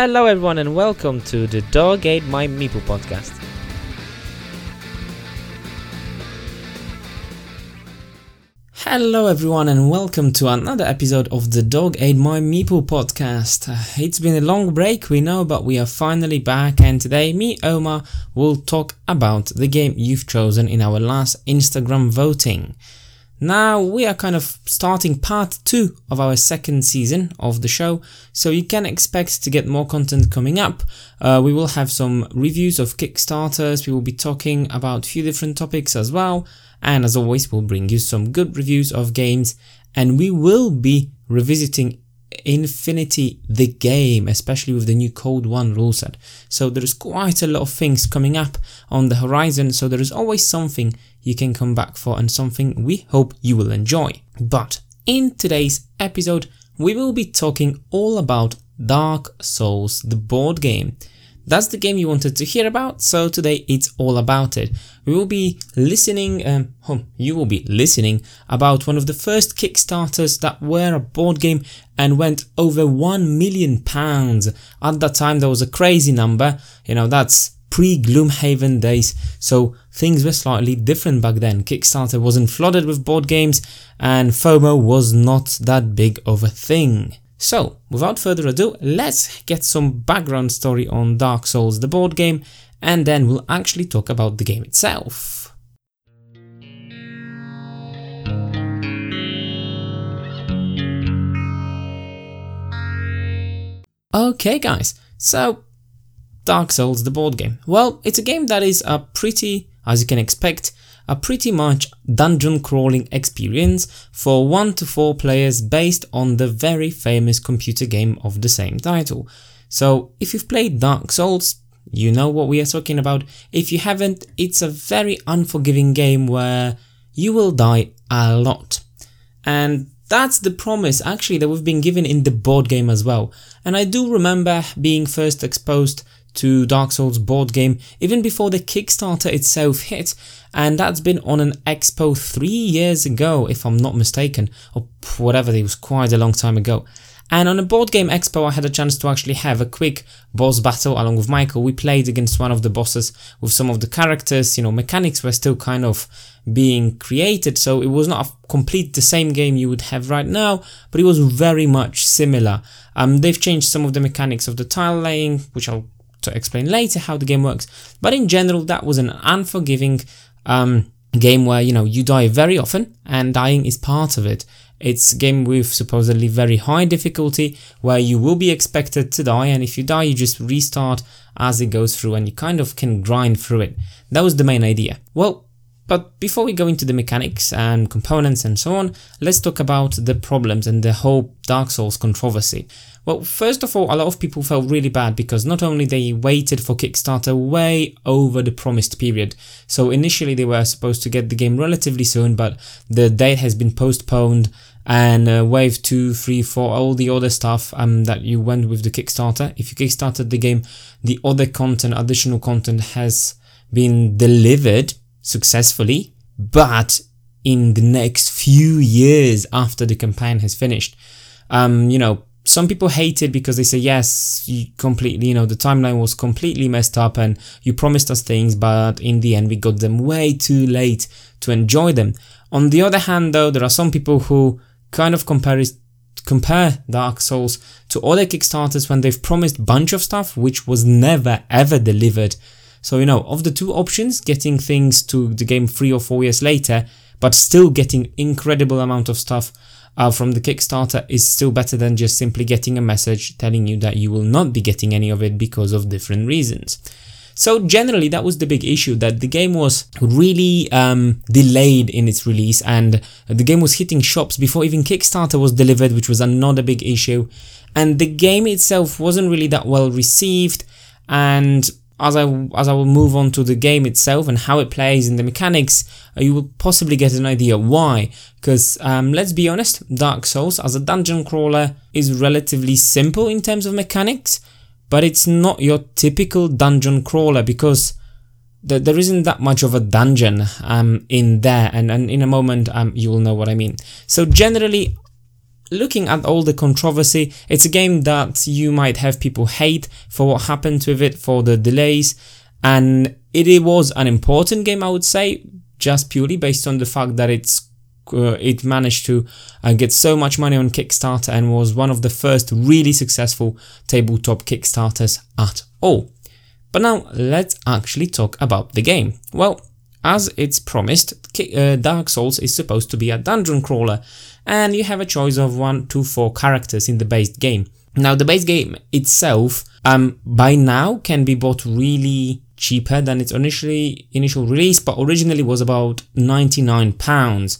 Hello, everyone, and welcome to the Dog Ate My Meeple podcast. Hello, everyone, and welcome to another episode of the Dog Ate My Meeple podcast. Uh, It's been a long break, we know, but we are finally back, and today, me, Omar, will talk about the game you've chosen in our last Instagram voting. Now we are kind of starting part two of our second season of the show, so you can expect to get more content coming up. Uh, we will have some reviews of Kickstarters, we will be talking about a few different topics as well, and as always, we'll bring you some good reviews of games, and we will be revisiting Infinity the game, especially with the new Code 1 rule set. So there is quite a lot of things coming up on the horizon, so there is always something you can come back for and something we hope you will enjoy. But in today's episode, we will be talking all about Dark Souls, the board game. That's the game you wanted to hear about, so today it's all about it. We will be listening, um, oh, you will be listening about one of the first Kickstarters that were a board game and went over 1 million pounds. At that time, that was a crazy number, you know, that's pre Gloomhaven days, so things were slightly different back then. Kickstarter wasn't flooded with board games, and FOMO was not that big of a thing. So, without further ado, let's get some background story on Dark Souls, the board game, and then we'll actually talk about the game itself. Okay, guys, so Dark Souls, the board game. Well, it's a game that is a pretty, as you can expect, a pretty much dungeon crawling experience for 1 to 4 players based on the very famous computer game of the same title. So, if you've played Dark Souls, you know what we are talking about. If you haven't, it's a very unforgiving game where you will die a lot. And that's the promise actually that we've been given in the board game as well. And I do remember being first exposed to Dark Souls board game even before the Kickstarter itself hit, and that's been on an expo three years ago, if I'm not mistaken, or whatever, it was quite a long time ago. And on a board game expo, I had a chance to actually have a quick boss battle along with Michael. We played against one of the bosses with some of the characters, you know, mechanics were still kind of being created, so it was not a complete the same game you would have right now, but it was very much similar. Um, they've changed some of the mechanics of the tile laying, which I'll to explain later how the game works. But in general, that was an unforgiving um, game where you know you die very often, and dying is part of it. It's a game with supposedly very high difficulty where you will be expected to die, and if you die, you just restart as it goes through, and you kind of can grind through it. That was the main idea. Well, but before we go into the mechanics and components and so on, let's talk about the problems and the whole Dark Souls controversy. Well, first of all, a lot of people felt really bad because not only they waited for Kickstarter way over the promised period. So initially they were supposed to get the game relatively soon, but the date has been postponed and uh, wave 2, 3, 4, all the other stuff um, that you went with the Kickstarter. If you kickstarted the game, the other content, additional content has been delivered successfully, but in the next few years after the campaign has finished. Um, you know, some people hate it because they say, yes, you completely, you know, the timeline was completely messed up and you promised us things, but in the end we got them way too late to enjoy them. On the other hand, though, there are some people who kind of compare compare Dark Souls to other Kickstarters when they've promised bunch of stuff which was never ever delivered. So, you know, of the two options, getting things to the game three or four years later, but still getting incredible amount of stuff uh, from the Kickstarter is still better than just simply getting a message telling you that you will not be getting any of it because of different reasons. So generally, that was the big issue that the game was really um, delayed in its release, and the game was hitting shops before even Kickstarter was delivered, which was another big issue. And the game itself wasn't really that well received, and as I as I will move on to the game itself and how it plays and the mechanics, uh, you will possibly get an idea why. Because um, let's be honest, Dark Souls as a dungeon crawler is relatively simple in terms of mechanics, but it's not your typical dungeon crawler because th- there isn't that much of a dungeon um, in there, and, and in a moment um, you will know what I mean. So generally, looking at all the controversy, it's a game that you might have people hate for what happened with it, for the delays, and it, was an important game, I would say, just purely based on the fact that it's uh, it managed to uh, get so much money on Kickstarter and was one of the first really successful tabletop Kickstarters at all. But now let's actually talk about the game. Well, as it's promised, uh, Dark Souls is supposed to be a dungeon crawler, and you have a choice of 1 to 4 characters in the base game. Now, the base game itself, um, by now can be bought really cheaper than its initially initial release, but originally was about 99 pounds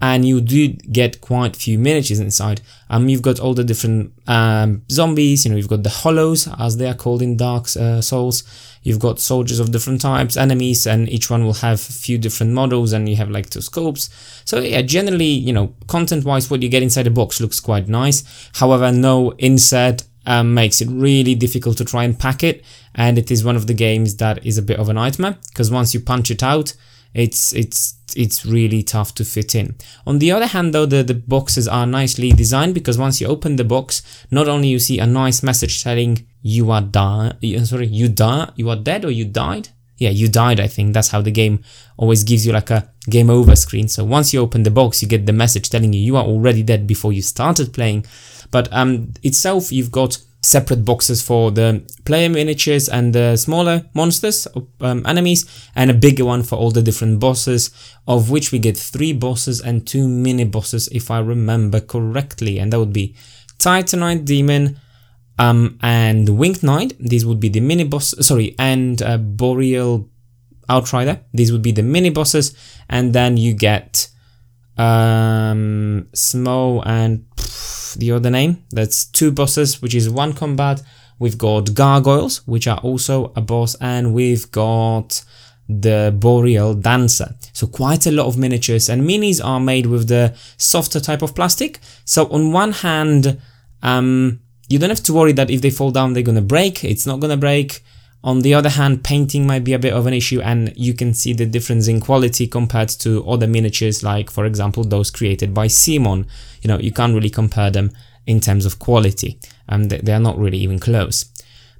and you do get quite a few miniatures inside. Um, you've got all the different um, zombies, you know, you've got the hollows, as they are called in Dark uh, Souls. You've got soldiers of different types, enemies, and each one will have a few different models, and you have like two scopes. So yeah, generally, you know, content-wise, what you get inside the box looks quite nice. However, no insert um, makes it really difficult to try and pack it, and it is one of the games that is a bit of a nightmare, because once you punch it out, it's it's it's really tough to fit in. On the other hand though, the, the boxes are nicely designed because once you open the box, not only you see a nice message telling you are die, sorry, you die, you are dead or you died. Yeah, you died, I think. That's how the game always gives you like a game over screen. So once you open the box, you get the message telling you you are already dead before you started playing. But um, itself, you've got separate boxes for the player miniatures and the smaller monsters, um, enemies, and a bigger one for all the different bosses, of which we get three bosses and two mini bosses, if I remember correctly, and that would be Titanite Demon um, and Winged Knight. These would be the mini boss, sorry, and uh, Boreal Outrider. These would be the mini bosses, and then you get um, Smough and the other name. That's two bosses, which is one combat. We've got gargoyles, which are also a boss, and we've got the Boreal Dancer. So quite a lot of miniatures and minis are made with the softer type of plastic. So on one hand, um, you don't have to worry that if they fall down, they're gonna break. It's not gonna break. On the other hand, painting might be a bit of an issue and you can see the difference in quality compared to other miniatures like, for example, those created by CMON. You know, you can't really compare them in terms of quality and they are not really even close.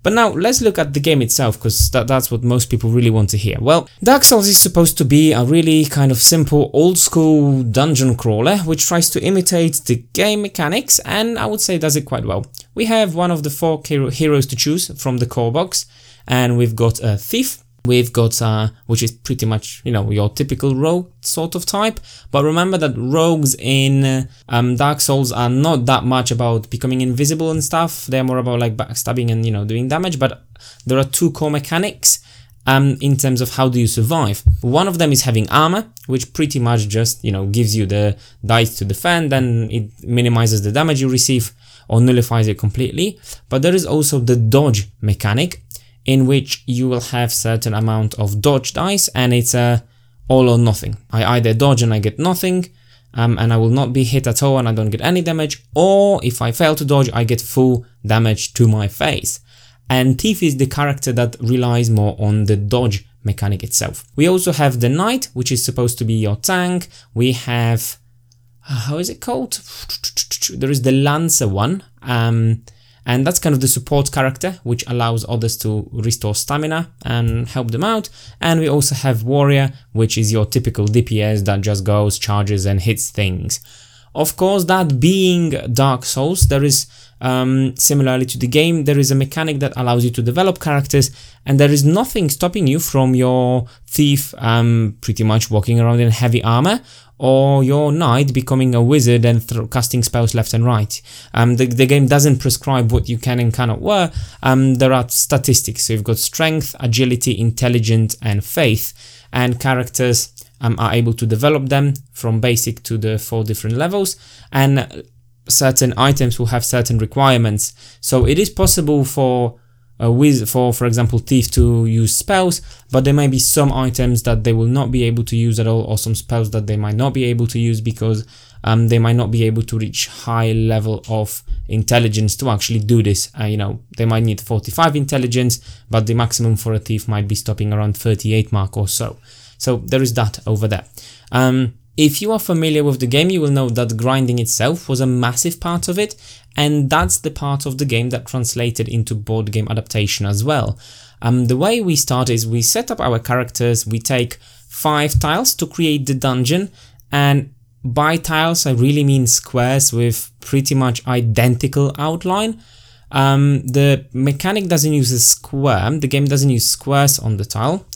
But now let's look at the game itself because that, that's what most people really want to hear. Well, Dark Souls is supposed to be a really kind of simple old school dungeon crawler which tries to imitate the game mechanics and I would say does it quite well. We have one of the four heroes to choose from the core box and we've got a thief. We've got uh, which is pretty much you know your typical rogue sort of type. But remember that rogues in um, dark souls are not that much about becoming invisible and stuff. They're more about like backstabbing and you know doing damage. But there are two core mechanics um, in terms of how do you survive. One of them is having armor, which pretty much just, you know, gives you the dice to defend. And it minimizes the damage you receive or nullifies it completely. But there is also the dodge mechanic, in which you will have certain amount of dodge dice and it's a all or nothing. I either dodge and I get nothing um, and I will not be hit at all and I don't get any damage or if I fail to dodge I get full damage to my face. And Thief is the character that relies more on the dodge mechanic itself. We also have the Knight which is supposed to be your tank. We have, uh, how is it called? There is the Lancer one. Um, and that's kind of the support character which allows others to restore stamina and help them out. And we also have warrior which is your typical DPS that just goes charges and hits things. Of course that being Dark Souls there is um, similarly to the game there is a mechanic that allows you to develop characters and there is nothing stopping you from your thief um, pretty much walking around in heavy armor or your knight becoming a wizard and casting spells left and right. Um, the, the game doesn't prescribe what you can and cannot wear. Um, there are statistics. So you've got strength, agility, intelligence, and faith, and characters um, are able to develop them from basic to the four different levels, and certain items will have certain requirements. So it is possible for with for for example thief to use spells but there may be some items that they will not be able to use at all or some spells that they might not be able to use because um, they might not be able to reach high level of intelligence to actually do this. Uh, you know they might need 45 intelligence but the maximum for a thief might be stopping around 38 mark or so. So there is that over there. Um, If you are familiar with the game, you will know that grinding itself was a massive part of it, and that's the part of the game that translated into board game adaptation as well. Um, the way we start is we set up our characters, we take five tiles to create the dungeon, and by tiles I really mean squares with pretty much identical outline. Um, the mechanic doesn't use a square, the game doesn't use squares on the tile,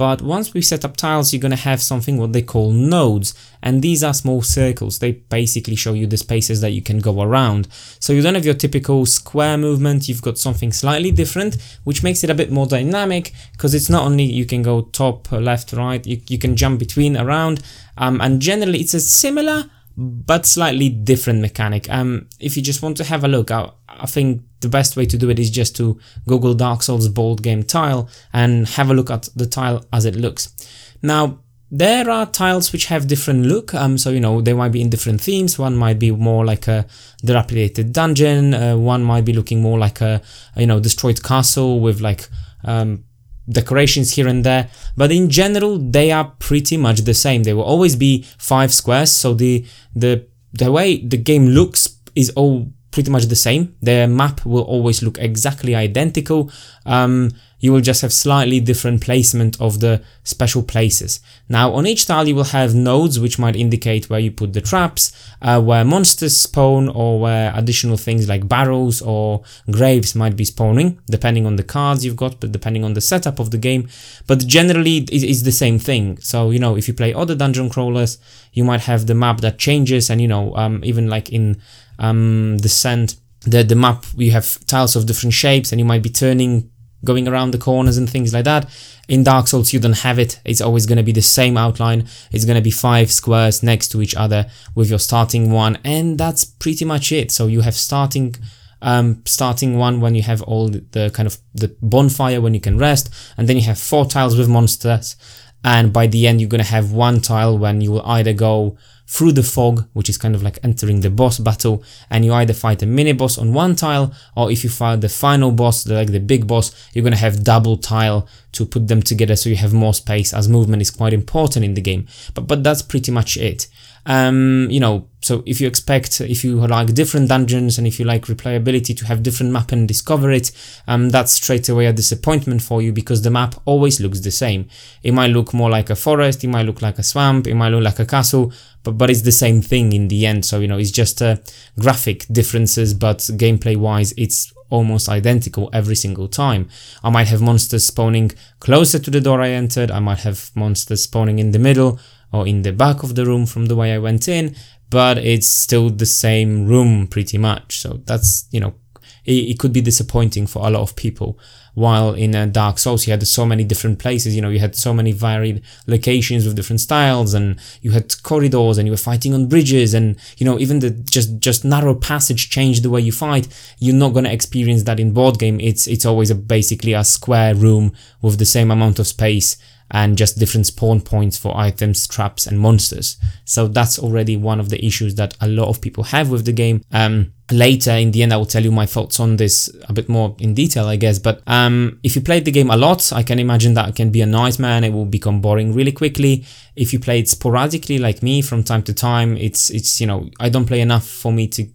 but once we set up tiles, you're going to have something what they call nodes, and these are small circles. They basically show you the spaces that you can go around. So you don't have your typical square movement, you've got something slightly different, which makes it a bit more dynamic, because it's not only you can go top, left, right, you, you can jump between, around, um, and generally it's a similar but slightly different mechanic. Um, if you just want to have a look, I, I think the best way to do it is just to Google Dark Souls board game tile and have a look at the tile as it looks. Now, there are tiles which have different look, um, so you know they might be in different themes. One might be more like a dilapidated dungeon. Uh, one might be looking more like a you know destroyed castle with like um, decorations here and there. But in general, they are pretty much the same. They will always be five squares. So the the the way the game looks is all pretty much the same. The map will always look exactly identical. Um, you will just have slightly different placement of the special places. Now on each tile you will have nodes which might indicate where you put the traps, uh, where monsters spawn or where additional things like barrels or graves might be spawning, depending on the cards you've got, but depending on the setup of the game. But generally it's the same thing. So, you know, if you play other dungeon crawlers, you might have the map that changes and, you know, um, even like in um, Descent, the, the map, you have tiles of different shapes and you might be turning going around the corners and things like that. In Dark Souls, you don't have it. It's always going to be the same outline. It's going to be five squares next to each other with your starting one, and that's pretty much it. So you have starting um, starting one when you have all the, the kind of the bonfire when you can rest, and then you have four tiles with monsters, and by the end you're going to have one tile when you will either go through the fog, which is kind of like entering the boss battle, and you either fight a mini boss on one tile, or if you fight the final boss, like the big boss, you're gonna have double tile to put them together so you have more space as movement is quite important in the game. But but that's pretty much it. Um, you know, so if you expect, if you like different dungeons and if you like replayability to have different map and discover it, um, that's straight away a disappointment for you because the map always looks the same. It might look more like a forest, it might look like a swamp, it might look like a castle, but, but it's the same thing in the end. So, you know, it's just uh, graphic differences, but gameplay wise, it's almost identical every single time. I might have monsters spawning closer to the door I entered, I might have monsters spawning in the middle or in the back of the room from the way I went in, but it's still the same room pretty much. So that's, you know, it, it could be disappointing for a lot of people. While in uh, Dark Souls, you had so many different places, you know, you had so many varied locations with different styles, and you had corridors, and you were fighting on bridges, and you know, even the just just narrow passage changed the way you fight. You're not gonna experience that in board game. It's it's always a basically a square room with the same amount of space and just different spawn points for items, traps, and monsters. So that's already one of the issues that a lot of people have with the game. Um, later in the end I will tell you my thoughts on this a bit more in detail I guess but um, if you played the game a lot I can imagine that it can be a nightmare and it will become boring really quickly if you play it sporadically like me from time to time it's it's you know I don't play enough for me to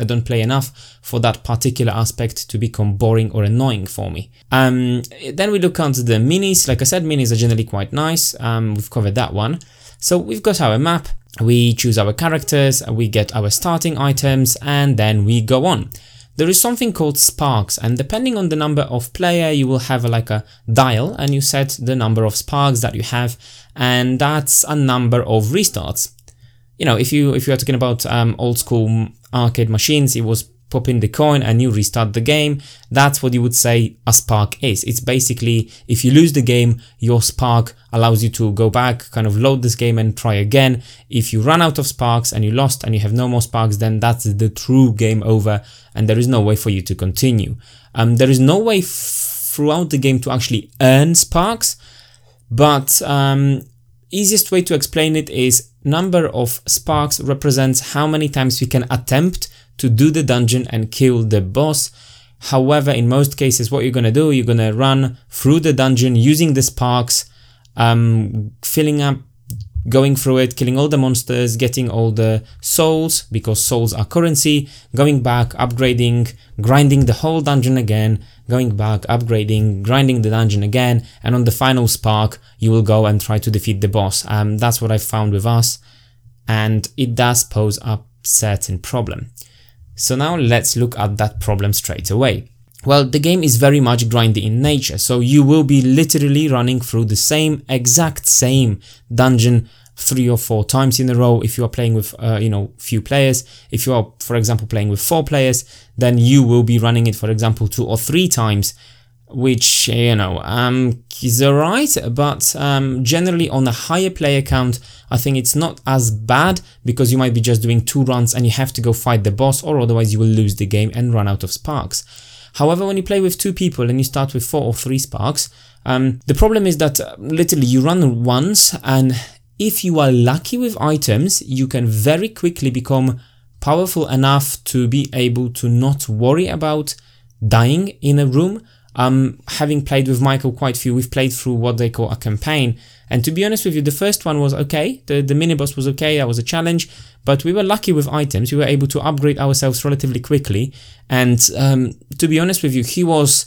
I don't play enough for that particular aspect to become boring or annoying for me. Um, then we look onto the minis. Like I said, minis are generally quite nice. Um, we've covered that one. So we've got our map, we choose our characters, we get our starting items, and then we go on. There is something called sparks and depending on the number of player you will have a, like a dial and you set the number of sparks that you have and that's a number of restarts you know, if you if you are talking about um, old school arcade machines, it was pop in the coin and you restart the game. That's what you would say a spark is. It's basically if you lose the game, your spark allows you to go back, kind of load this game and try again. If you run out of sparks and you lost and you have no more sparks, then that's the true game over and there is no way for you to continue. Um, there is no way throughout the game to actually earn sparks, but um, easiest way to explain it is number of sparks represents how many times we can attempt to do the dungeon and kill the boss. However, in most cases, what you're gonna do, you're gonna run through the dungeon using the sparks, um, filling up going through it, killing all the monsters, getting all the souls, because souls are currency, going back, upgrading, grinding the whole dungeon again, going back, upgrading, grinding the dungeon again, and on the final spark, you will go and try to defeat the boss. Um, that's what I found with us, and it does pose a certain problem. So now let's look at that problem straight away. Well, the game is very much grindy in nature, so you will be literally running through the same, exact same dungeon three or four times in a row. If you are playing with uh, you know few players if you are for example playing with four players then you will be running it for example two or three times which you know um, is alright but um, generally on a higher player count I think it's not as bad because you might be just doing two runs and you have to go fight the boss or otherwise you will lose the game and run out of sparks However, when you play with two people and you start with four or three sparks, um, the problem is that uh, literally you run once and if you are lucky with items, you can very quickly become powerful enough to be able to not worry about dying in a room. Um, having played with Michael quite a few, we've played through what they call a campaign. And to be honest with you, the first one was okay. The, the mini boss was okay. That was a challenge. But we were lucky with items. We were able to upgrade ourselves relatively quickly. And um, to be honest with you, he was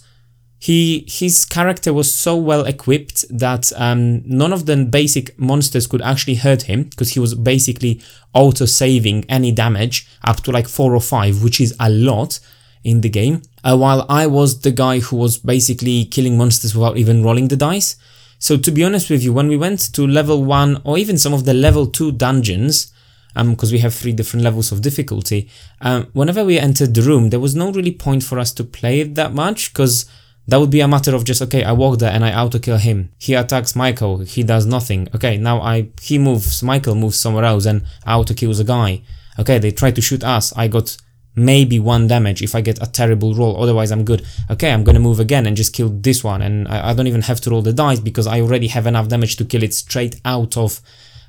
he his character was so well equipped that um, none of the basic monsters could actually hurt him because he was basically auto saving any damage up to like four or five, which is a lot in the game. Uh, while I was the guy who was basically killing monsters without even rolling the dice. So to be honest with you, when we went to level one or even some of the level two dungeons, because um, we have three different levels of difficulty. Um, whenever we entered the room, there was no really point for us to play it that much because that would be a matter of just okay, I walk there and I auto kill him. He attacks Michael, he does nothing. Okay, now I he moves, Michael moves somewhere else and auto kills a guy. Okay, they try to shoot us. I got maybe one damage if I get a terrible roll, otherwise I'm good. Okay, I'm gonna move again and just kill this one and I, I don't even have to roll the dice because I already have enough damage to kill it straight out of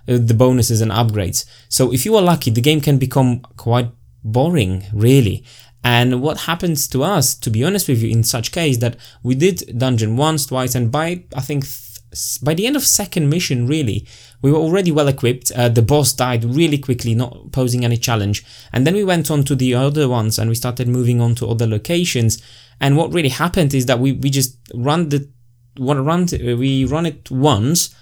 uh, the bonuses and upgrades. So if you are lucky, the game can become quite boring, really. And what happens to us, to be honest with you, in such case that we did dungeon once, twice, and by I think by the end of second mission, really, we were already well equipped. Uh, the boss died really quickly, not posing any challenge. And then we went on to the other ones and we started moving on to other locations. And what really happened is that we, we just run the one run we run it once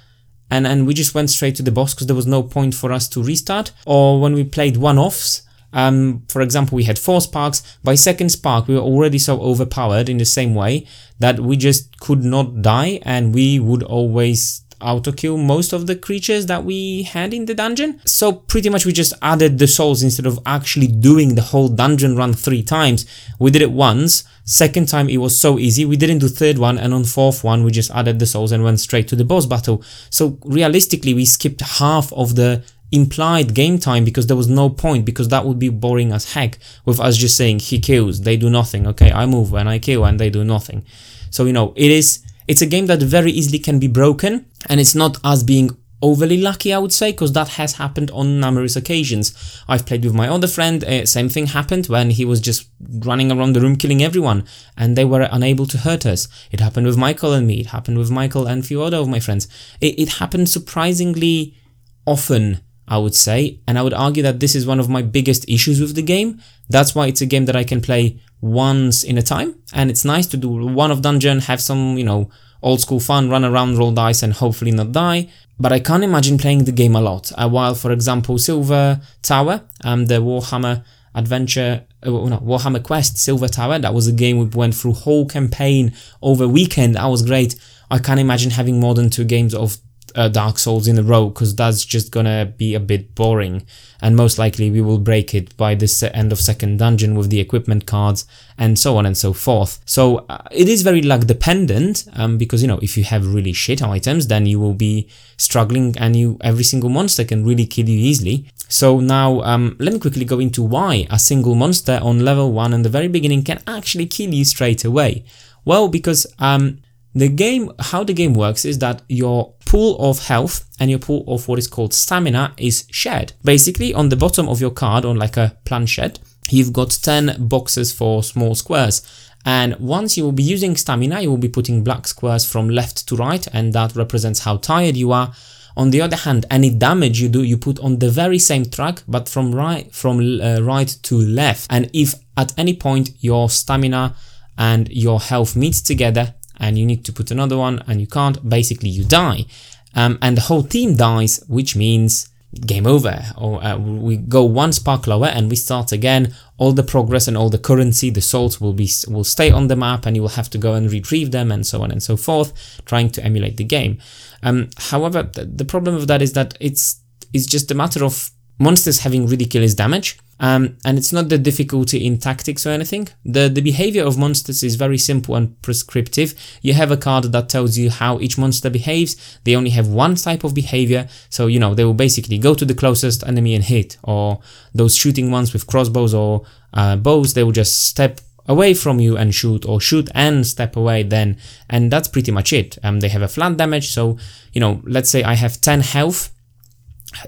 and and we just went straight to the boss because there was no point for us to restart. Or when we played one-offs, um, for example, we had four sparks. By second spark, we were already so overpowered in the same way that we just could not die, and we would always auto kill most of the creatures that we had in the dungeon. So pretty much we just added the souls instead of actually doing the whole dungeon run three times. We did it once Second time it was so easy, we didn't do third one and on fourth one we just added the souls and went straight to the boss battle. So realistically we skipped half of the implied game time because there was no point because that would be boring as heck with us just saying he kills, they do nothing, okay, I move and I kill and they do nothing. So you know, it is it's a game that very easily can be broken and it's not us being overly lucky, I would say, because that has happened on numerous occasions. I've played with my other friend, uh, same thing happened when he was just running around the room killing everyone, and they were unable to hurt us. It happened with Michael and me, it happened with Michael and a few other of my friends. It, it happened surprisingly often, I would say, and I would argue that this is one of my biggest issues with the game. That's why it's a game that I can play once in a time, and it's nice to do one of dungeon, have some, you know, old school fun, run around, roll dice, and hopefully not die. But I can't imagine playing the game a lot. Uh, while, for example, Silver Tower, um, the Warhammer Adventure, uh, no, Warhammer Quest Silver Tower, that was a game we went through whole campaign over weekend. That was great. I can't imagine having more than two games of uh, Dark Souls in a row because that's just gonna be a bit boring and most likely we will break it by the end of second dungeon with the equipment cards and so on and so forth. So uh, it is very luck dependent um, because you know if you have really shit items then you will be struggling and you every single monster can really kill you easily. So now um, let me quickly go into why a single monster on level 1 in the very beginning can actually kill you straight away. Well, because um, the game, how the game works is that your pool of health and your pool of what is called stamina is shared. Basically, on the bottom of your card, on like a planchette, you've got 10 boxes for small squares. And once you will be using stamina, you will be putting black squares from left to right, and that represents how tired you are. On the other hand, any damage you do, you put on the very same track, but from right from uh, right to left. And if at any point your stamina and your health meets together, and you need to put another one, and you can't, basically you die, um, and the whole team dies, which means game over. Or uh, we go one spark lower and we start again. All the progress and all the currency the souls will be will stay on the map and you will have to go and retrieve them and so on and so forth trying to emulate the game. Um, however the, the problem of that is that it's it's just a matter of monsters having ridiculous damage um, and it's not the difficulty in tactics or anything. The, the behavior of monsters is very simple and prescriptive. You have a card that tells you how each monster behaves. They only have one type of behavior. So, you know, they will basically go to the closest enemy and hit. Or those shooting ones with crossbows or uh, bows, they will just step away from you and shoot or shoot and step away then. And that's pretty much it. Um, they have a flat damage. So, you know, let's say I have 10 health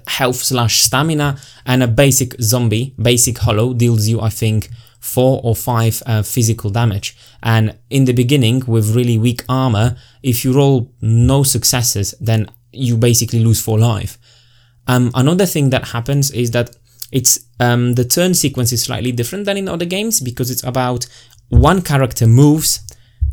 health slash stamina and a basic zombie, basic hollow deals you I think 4 or 5 uh, physical damage and in the beginning with really weak armor if you roll no successes then you basically lose 4 life. Um, another thing that happens is that it's um, the turn sequence is slightly different than in other games because it's about one character moves,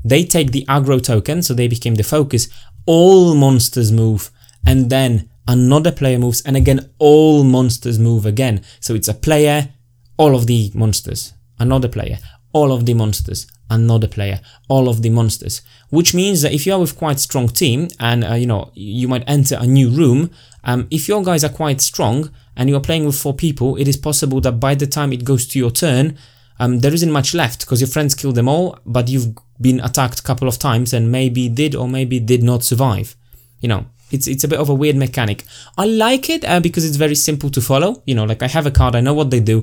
they take the aggro token, so they became the focus, all monsters move, and then another player moves, and again, all monsters move again. So it's a player, all of the monsters, another player, all of the monsters, another player, all of the monsters. Which means that if you are with quite strong team, and uh, you know you might enter a new room, um, if your guys are quite strong and you are playing with four people, it is possible that by the time it goes to your turn, um, there isn't much left because your friends killed them all, but you've been attacked a couple of times and maybe did or maybe did not survive. You know, it's it's a bit of a weird mechanic. I like it uh, because it's very simple to follow. You know, like I have a card, I know what they do,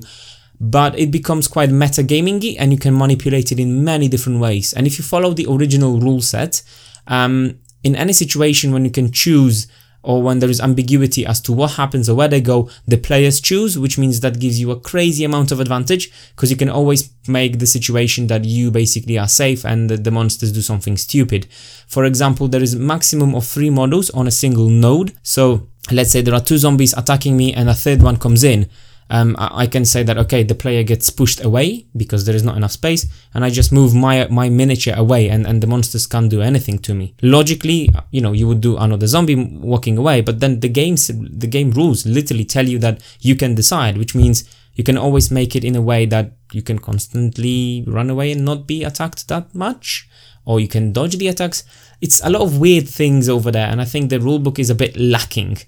but it becomes quite meta gamingy, and you can manipulate it in many different ways. And if you follow the original rule set, um, in any situation when you can choose or when there is ambiguity as to what happens or where they go, the players choose, which means that gives you a crazy amount of advantage because you can always make the situation that you basically are safe and the, the monsters do something stupid. For example, there is maximum of three models on a single node. So let's say there are two zombies attacking me and a third one comes in um, I can say that okay the player gets pushed away because there is not enough space and I just move my my miniature away and, and the monsters can't do anything to me. Logically, you know, you would do another zombie walking away, but then the games the game rules literally tell you that you can decide, which means you can always make it in a way that you can constantly run away and not be attacked that much or you can dodge the attacks. It's a lot of weird things over there and I think the rulebook is a bit lacking.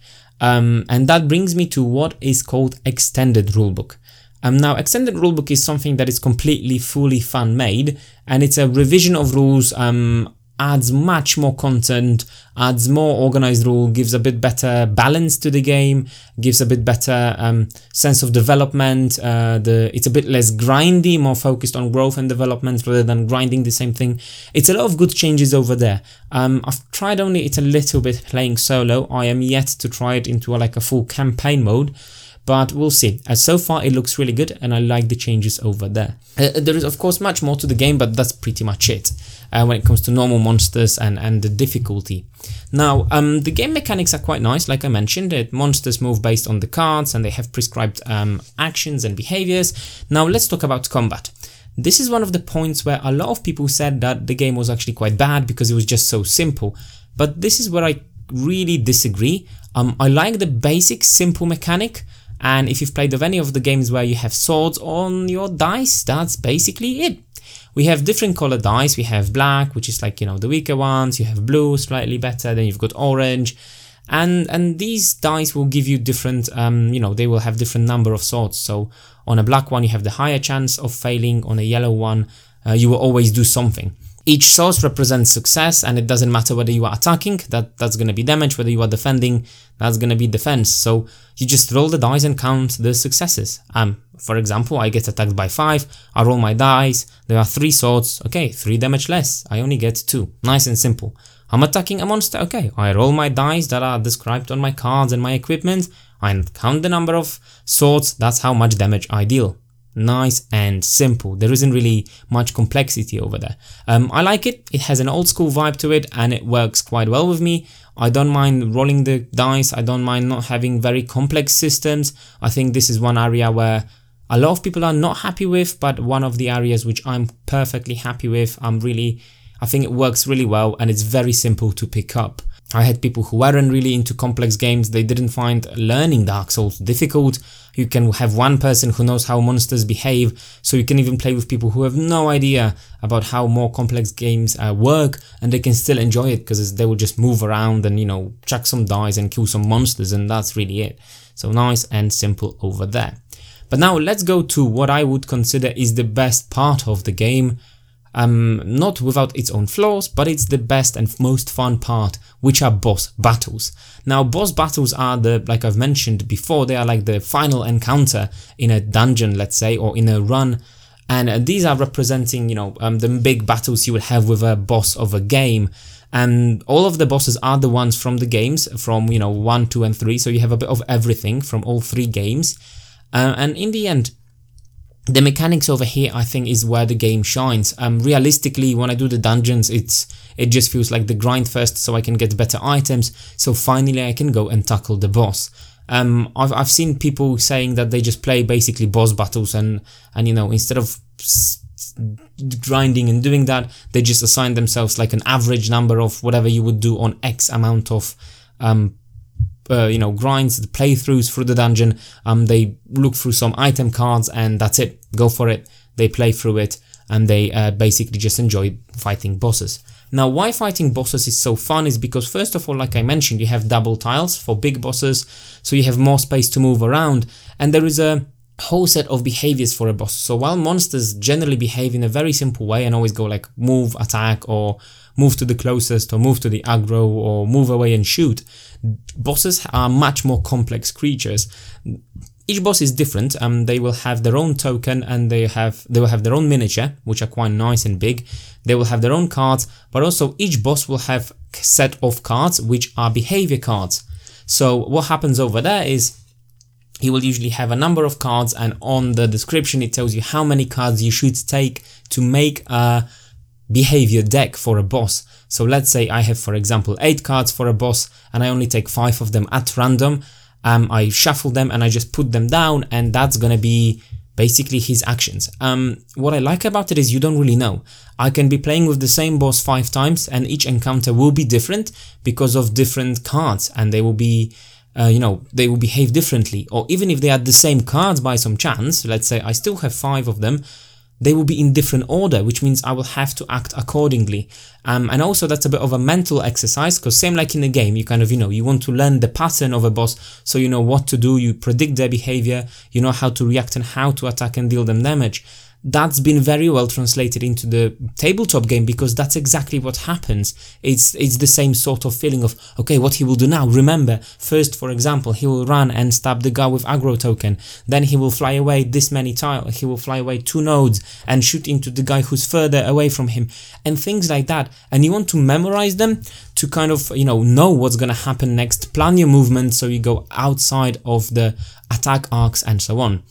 Um, and that brings me to what is called extended rulebook. Um, now, extended rulebook is something that is completely fully fan made, and it's a revision of rules um, adds much more content, adds more organized rule, gives a bit better balance to the game, gives a bit better um, sense of development. Uh, the it's a bit less grindy, more focused on growth and development rather than grinding the same thing. It's a lot of good changes over there. Um, I've tried only it a little bit playing solo. I am yet to try it into a, like a full campaign mode but we'll see. As so far, it looks really good, and I like the changes over there. Uh, there is, of course, much more to the game, but that's pretty much it uh, when it comes to normal monsters and, and the difficulty. Now, um, the game mechanics are quite nice, like I mentioned. It, monsters move based on the cards and they have prescribed um, actions and behaviors. Now, let's talk about combat. This is one of the points where a lot of people said that the game was actually quite bad because it was just so simple. But this is where I really disagree. Um, I like the basic simple mechanic, and if you've played of any of the games where you have swords on your dice, that's basically it. We have different color dice. We have black, which is like, you know, the weaker ones. You have blue, slightly better. Then you've got orange. And, and these dice will give you different, um, you know, they will have different number of swords. So on a black one, you have the higher chance of failing. On a yellow one, uh, you will always do something. Each source represents success and it doesn't matter whether you are attacking, that, that's going to be damage, whether you are defending, that's going to be defense. So you just roll the dice and count the successes. Um, for example, I get attacked by 5, I roll my dice, there are 3 swords, okay, 3 damage less, I only get 2. Nice and simple. I'm attacking a monster, okay, I roll my dice that are described on my cards and my equipment, I count the number of swords, that's how much damage I deal. Nice and simple. There isn't really much complexity over there. Um, I like it. It has an old school vibe to it and it works quite well with me. I don't mind rolling the dice. I don't mind not having very complex systems. I think this is one area where a lot of people are not happy with, but one of the areas which I'm perfectly happy with. I'm really, I think it works really well and it's very simple to pick up. I had people who weren't really into complex games, they didn't find learning Dark Souls difficult. You can have one person who knows how monsters behave, so you can even play with people who have no idea about how more complex games uh, work and they can still enjoy it because they will just move around and, you know, chuck some dice and kill some monsters and that's really it. So nice and simple over there. But now let's go to what I would consider is the best part of the game, um, not without its own flaws, but it's the best and most fun part, which are boss battles. Now, boss battles are the, like I've mentioned before, they are like the final encounter in a dungeon, let's say, or in a run. And uh, these are representing, you know, um, the big battles you would have with a boss of a game. And all of the bosses are the ones from the games, from, you know, 1, 2, and 3. So you have a bit of everything from all three games. Uh, and in the end, the mechanics over here I think is where the game shines. Um, realistically, when I do the dungeons, it's it just feels like the grind first so I can get better items, so finally I can go and tackle the boss. Um, I've, I've seen people saying that they just play basically boss battles and, and you know, instead of grinding and doing that, they just assign themselves like an average number of whatever you would do on X amount of um, uh, you know grinds the playthroughs through the dungeon. Um they look through some item cards and that's it. Go for it. They play through it and they uh, basically just enjoy fighting bosses. Now why fighting bosses is so fun is because first of all like i mentioned you have double tiles for big bosses so you have more space to move around and there is a whole set of behaviors for a boss. So while monsters generally behave in a very simple way and always go like move attack or move to the closest or move to the aggro or move away and shoot. Bosses are much more complex creatures. Each boss is different. Um, they will have their own token and they have they will have their own miniature, which are quite nice and big. They will have their own cards, but also each boss will have set of cards which are behavior cards. So what happens over there is he will usually have a number of cards and on the description it tells you how many cards you should take to make a behavior deck for a boss. So let's say I have, for example, 8 cards for a boss and I only take 5 of them at random. Um, I shuffle them and I just put them down and that's gonna be basically his actions. Um, what I like about it is you don't really know. I can be playing with the same boss 5 times and each encounter will be different because of different cards and they will be uh, you know, they will behave differently. Or even if they are the same cards by some chance, let's say I still have five of them, they will be in different order, which means I will have to act accordingly. Um, and also that's a bit of a mental exercise because same like in a game, you kind of, you know, you want to learn the pattern of a boss so you know what to do, you predict their behavior, you know how to react and how to attack and deal them damage that's been very well translated into the tabletop game because that's exactly what happens. It's it's the same sort of feeling of okay, what he will do now. Remember, first, for example, he will run and stab the guy with aggro token. Then he will fly away this many tiles. He will fly away two nodes and shoot into the guy who's further away from him, and things like that. And you want to memorize them to kind of you know know what's gonna happen next. Plan your movement so you go outside of the attack arcs and so on.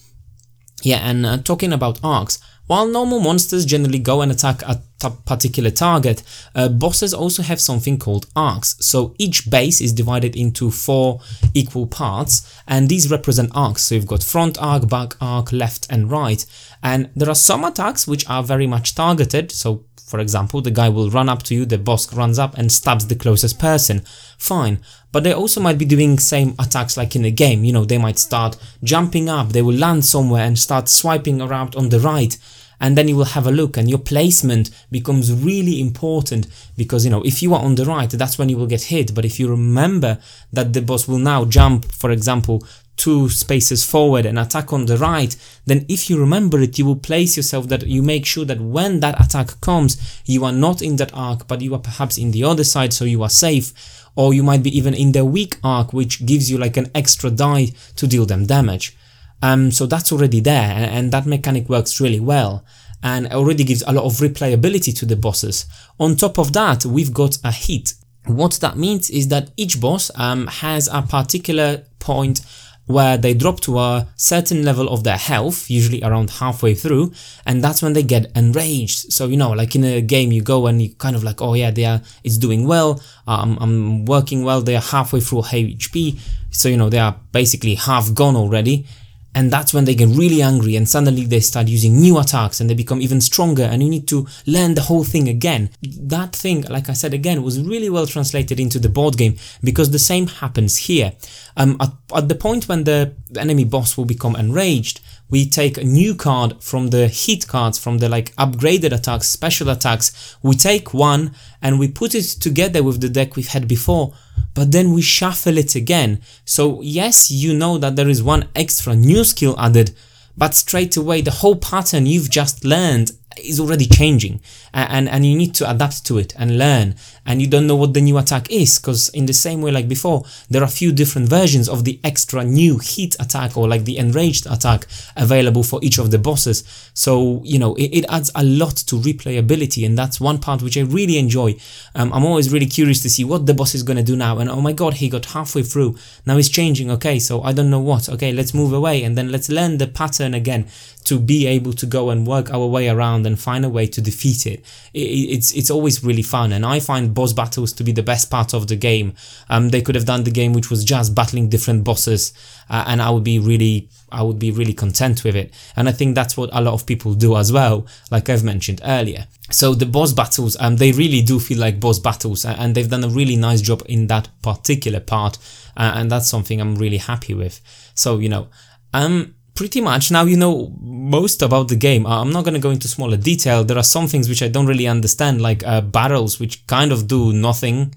Yeah, and uh, talking about arcs, while normal monsters generally go and attack a particular target, uh, bosses also have something called arcs. So each base is divided into four equal parts and these represent arcs. So you've got front arc, back arc, left and right. And there are some attacks which are very much targeted. So for example, the guy will run up to you, the boss runs up and stabs the closest person. Fine. But they also might be doing same attacks like in a game. You know, they might start jumping up, they will land somewhere and start swiping around on the right and then you will have a look and your placement becomes really important because you know if you are on the right that's when you will get hit but if you remember that the boss will now jump for example two spaces forward and attack on the right, then if you remember it, you will place yourself that you make sure that when that attack comes, you are not in that arc, but you are perhaps in the other side, so you are safe. Or you might be even in the weak arc, which gives you like an extra die to deal them damage. Um, so that's already there, and that mechanic works really well and already gives a lot of replayability to the bosses. On top of that, we've got a hit. What that means is that each boss um, has a particular point where they drop to a certain level of their health, usually around halfway through, and that's when they get enraged. So you know, like in a game, you go and you kind of like, oh yeah, they are, it's doing well, uh, I'm, I'm working well. They are halfway through HP, so you know they are basically half gone already, and that's when they get really angry and suddenly they start using new attacks and they become even stronger and you need to learn the whole thing again. That thing, like I said again, was really well translated into the board game because the same happens here. Um, at, at the point when the enemy boss will become enraged, we take a new card from the hit cards, from the like upgraded attacks, special attacks, we take one and we put it together with the deck we've had before but then we shuffle it again. So yes, you know that there is one extra new skill added, but straight away the whole pattern you've just learned is already changing and, and you need to adapt to it and learn. And you don't know what the new attack is because in the same way like before there are a few different versions of the extra new heat attack or like the enraged attack available for each of the bosses. So you know it, it adds a lot to replayability and that's one part which I really enjoy. Um, I'm always really curious to see what the boss is going to do now and oh my god he got halfway through. Now he's changing okay so I don't know what. Okay let's move away and then let's learn the pattern again to be able to go and work our way around and find a way to defeat it. It it's it's always really fun, and I find boss battles to be the best part of the game. Um, they could have done the game which was just battling different bosses, uh, and I would be really I would be really content with it. And I think that's what a lot of people do as well, like I've mentioned earlier. So the boss battles, um, they really do feel like boss battles, and they've done a really nice job in that particular part, uh, and that's something I'm really happy with. So you know, um pretty much now you know most about the game. I'm not going to go into smaller detail. There are some things which I don't really understand, like uh, barrels, which kind of do nothing.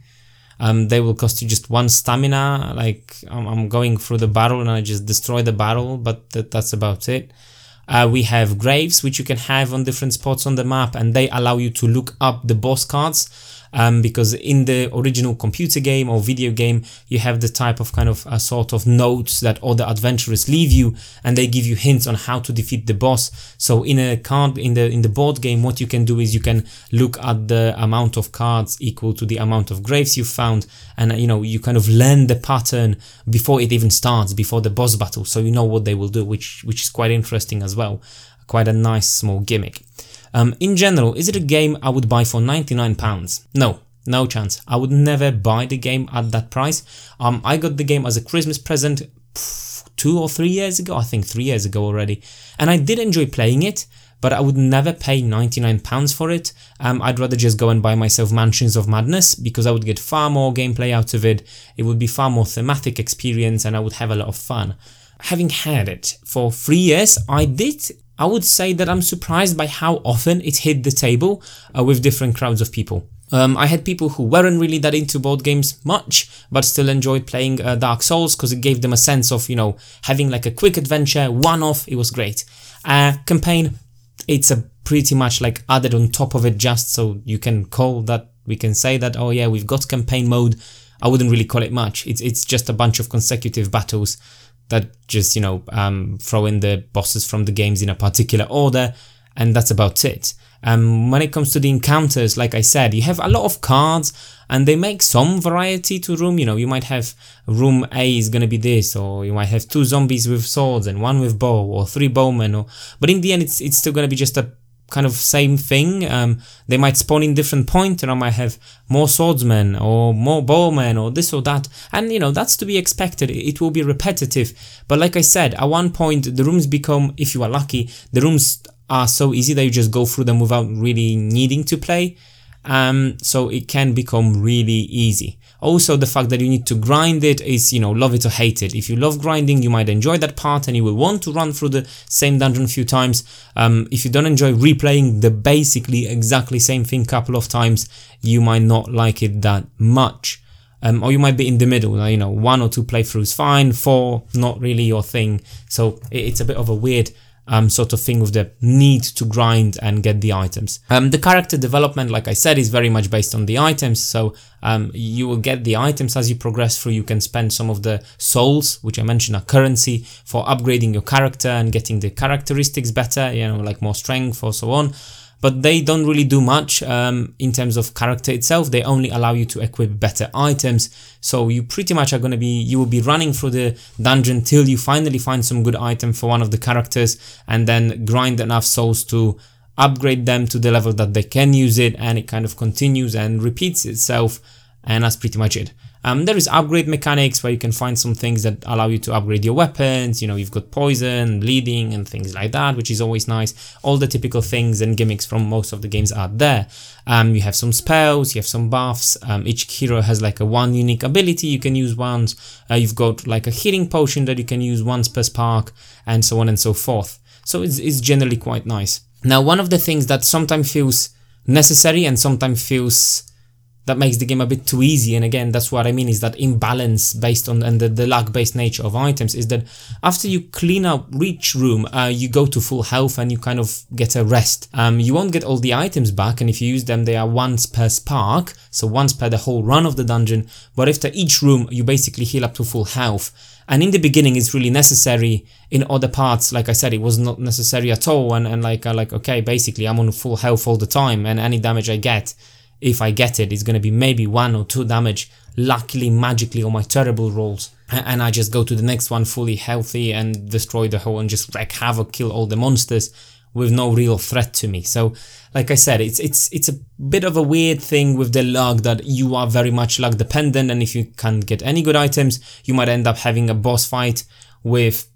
Um, they will cost you just one stamina. Like I'm, I'm going through the barrel and I just destroy the barrel, but th that's about it. Uh, we have graves, which you can have on different spots on the map, and they allow you to look up the boss cards um, because in the original computer game or video game you have the type of kind of a sort of notes that other adventurers leave you and they give you hints on how to defeat the boss. So in a card in the in the board game what you can do is you can look at the amount of cards equal to the amount of graves you found and you know you kind of learn the pattern before it even starts before the boss battle so you know what they will do which which is quite interesting as well. Quite a nice small gimmick um, in general, is it a game I would buy for £99? No, no chance. I would never buy the game at that price. Um, I got the game as a Christmas present two or three years ago, I think three years ago already, and I did enjoy playing it, but I would never pay £99 for it. Um, I'd rather just go and buy myself Mansions of Madness because I would get far more gameplay out of it, it would be far more thematic experience and I would have a lot of fun. Having had it for three years, I did I would say that I'm surprised by how often it hit the table uh, with different crowds of people. Um, I had people who weren't really that into board games much, but still enjoyed playing uh, Dark Souls because it gave them a sense of, you know, having like a quick adventure, one off, it was great. Uh, campaign, it's a pretty much like added on top of it just so you can call that, we can say that, oh yeah, we've got campaign mode. I wouldn't really call it much. It's, it's just a bunch of consecutive battles that just you know um, throw in the bosses from the games in a particular order and that's about it. Um, when it comes to the encounters, like I said, you have a lot of cards and they make some variety to room. You know, you might have room A is gonna be this, or you might have two zombies with swords and one with bow, or three bowmen, or but in the end, it's it's still gonna be just a kind of same thing. Um, they might spawn in different point, and I might have more swordsmen or more bowmen or this or that, and you know that's to be expected. It will be repetitive, but like I said, at one point the rooms become, if you are lucky, the rooms are so easy that you just go through them without really needing to play. Um, so it can become really easy. Also, the fact that you need to grind it is, you know, love it or hate it. If you love grinding, you might enjoy that part and you will want to run through the same dungeon a few times. Um, if you don't enjoy replaying the basically exactly same thing a couple of times, you might not like it that much. Um, or you might be in the middle, you know, one or two playthroughs fine, four not really your thing. So it's a bit of a weird um, sort of thing with the need to grind and get the items. Um, the character development, like I said, is very much based on the items. So um, you will get the items as you progress through. You can spend some of the souls, which I mentioned are currency, for upgrading your character and getting the characteristics better, you know, like more strength or so on. But they don't really do much um, in terms of character itself. They only allow you to equip better items. So you pretty much are going to be, you will be running through the dungeon till you finally find some good item for one of the characters and then grind enough souls to upgrade them to the level that they can use it and it kind of continues and repeats itself and that's pretty much it. Um, there is upgrade mechanics where you can find some things that allow you to upgrade your weapons. You know, you've got poison, bleeding, and things like that, which is always nice. All the typical things and gimmicks from most of the games are there. Um, you have some spells, you have some buffs. Um, each hero has like a one unique ability you can use once. Uh, you've got like a healing potion that you can use once per spark, and so on and so forth. So it's, it's generally quite nice. Now, one of the things that sometimes feels necessary and sometimes feels that makes the game a bit too easy. And again that's what i mean is that imbalance based on and the, the luck based nature of items is that after you clean up each room uh, you go to full health and you kind of get a rest. Um, you won't get all the items back and if you use them they are once per spark so once per the whole run of the dungeon. But after each room you basically heal up to full health. And in the beginning it's really necessary in other parts. Like i said it was not necessary at all. And, and like uh, like okay basically i'm on full health all the time and any damage i get if I get it, it's going to be maybe one or two damage, luckily, magically, on my terrible rolls. And I just go to the next one fully healthy and destroy the whole and just wreak havoc, kill all the monsters with no real threat to me. So, like I said, it's it's it's a bit of a weird thing with the luck that you are very much luck dependent, and if you can't get any good items, you might end up having a boss fight with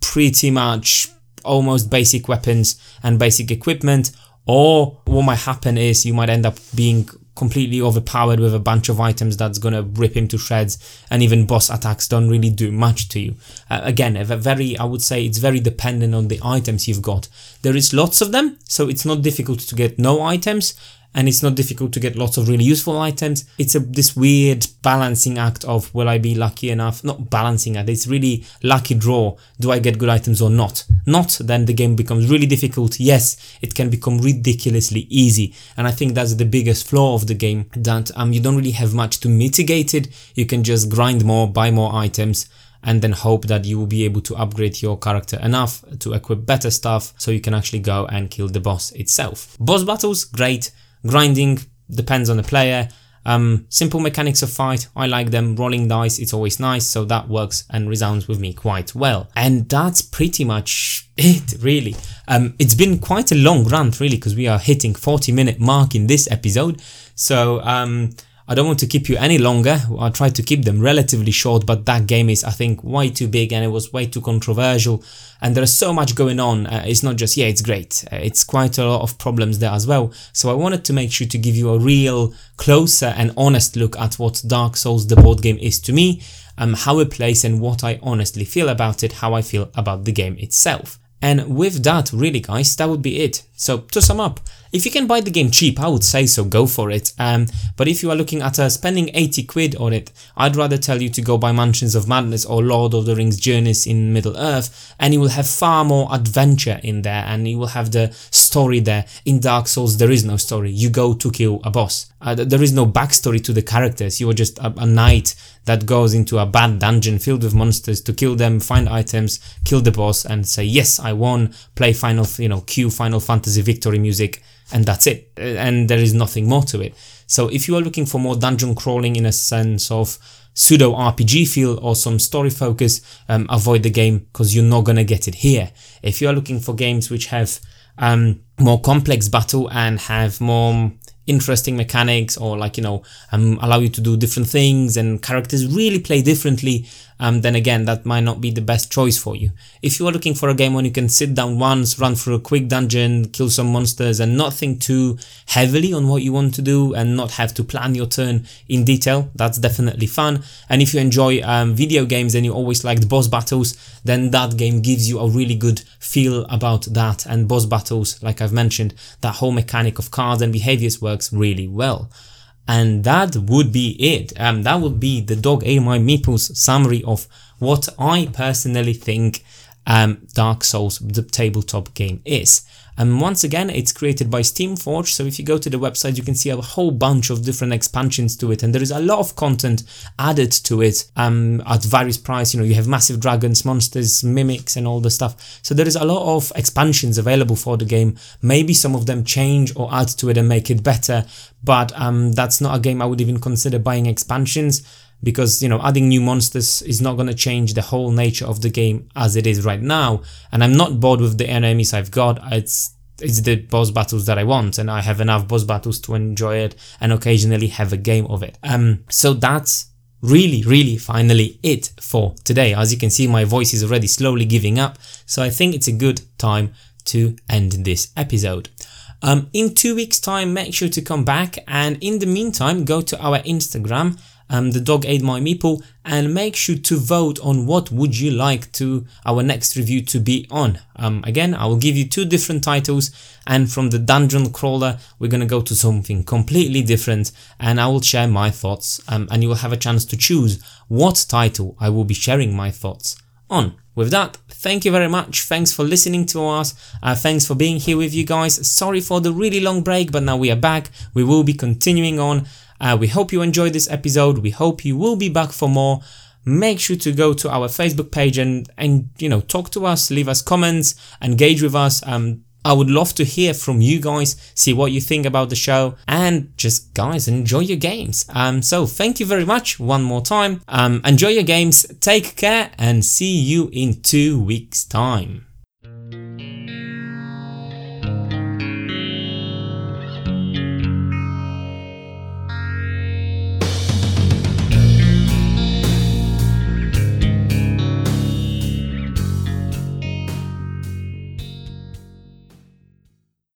pretty much almost basic weapons and basic equipment, or what might happen is you might end up being completely overpowered with a bunch of items that's gonna rip him to shreds and even boss attacks don't really do much to you. Uh, again, a very, I would say it's very dependent on the items you've got. There is lots of them, so it's not difficult to get no items, and it's not difficult to get lots of really useful items. It's a this weird balancing act of will I be lucky enough? Not balancing act, it's really lucky draw. Do I get good items or not? Not, then the game becomes really difficult. Yes, it can become ridiculously easy. And I think that's the biggest flaw of the game that um, you don't really have much to mitigate it. You can just grind more, buy more items and then hope that you will be able to upgrade your character enough to equip better stuff so you can actually go and kill the boss itself. Boss battles, great. Grinding depends on the player. Um, simple mechanics of fight, I like them. Rolling dice, it's always nice, so that works and resounds with me quite well. And that's pretty much it, really. Um, it's been quite a long run, really, because we are hitting 40 minute mark in this episode. So um, I don't want to keep you any longer. I tried to keep them relatively short, but that game is, I think, way too big and it was way too controversial. And there is so much going on. Uh, it's not just, yeah, it's great. Uh, it's quite a lot of problems there as well. So I wanted to make sure to give you a real, closer and honest look at what Dark Souls, the board game, is to me, um, how it plays and what I honestly feel about it, how I feel about the game itself. And with that, really guys, that would be it. So to sum up, if you can buy the game cheap, I would say so, go for it. Um, but if you are looking at uh, spending 80 quid on it, I'd rather tell you to go buy Mansions of Madness or Lord of the Rings Journeys in Middle Earth, and you will have far more adventure in there, and you will have the story there. In Dark Souls, there is no story. You go to kill a boss. Uh, there is no backstory to the characters. You are just a, a knight that goes into a bad dungeon filled with monsters to kill them, find items, kill the boss, and say, yes, I won, play Final, you know, cue Final Fantasy victory music, and that's it. And there is nothing more to it. So if you are looking for more dungeon crawling in a sense of pseudo RPG feel or some story focus, um, avoid the game because you're not gonna get it here. If you are looking for games which have um, more complex battle and have more interesting mechanics or like you know um, allow you to do different things and characters really play differently um, then again that might not be the best choice for you. If you are looking for a game when you can sit down once, run through a quick dungeon, kill some monsters and not think too heavily on what you want to do and not have to plan your turn in detail, that's definitely fun. And if you enjoy um, video games and you always liked boss battles, then that game gives you a really good feel about that and boss battles, like I've mentioned, that whole mechanic of cards and behaviors works really well. And that would be it. Um, that would be the Dog Ate My Meeples summary of what I personally think um, Dark Souls, the tabletop game, is. And once again, it's created by Steamforge. So if you go to the website, you can see a whole bunch of different expansions to it, and there is a lot of content added to it um, at various price. You know, you have massive dragons, monsters, mimics, and all the stuff. So there is a lot of expansions available for the game. Maybe some of them change or add to it and make it better, but um, that's not a game I would even consider buying expansions because you know adding new monsters is not going to change the whole nature of the game as it is right now and i'm not bored with the enemies i've got it's it's the boss battles that I want and I have enough boss battles to enjoy it and occasionally have a game of it. Um so that's really really finally it for today. As you can see my voice is already slowly giving up so I think it's a good time to end this episode. Um, in two weeks time make sure to come back and in the meantime go to our Instagram um, the dog ate my meeple and make sure to vote on what would you like to our next review to be on. Um, again, I will give you two different titles and from the dungeon crawler we're gonna go to something completely different and I will share my thoughts um, and you will have a chance to choose what title I will be sharing my thoughts on. With that, thank you very much. Thanks for listening to us. Uh, thanks for being here with you guys. Sorry for the really long break, but now we are back. We will be continuing on uh, we hope you enjoyed this episode. We hope you will be back for more. Make sure to go to our Facebook page and and you know talk to us, leave us comments, engage with us. Um, I would love to hear from you guys, see what you think about the show, and just guys enjoy your games. Um, so thank you very much one more time. Um, enjoy your games, take care, and see you in two weeks' time.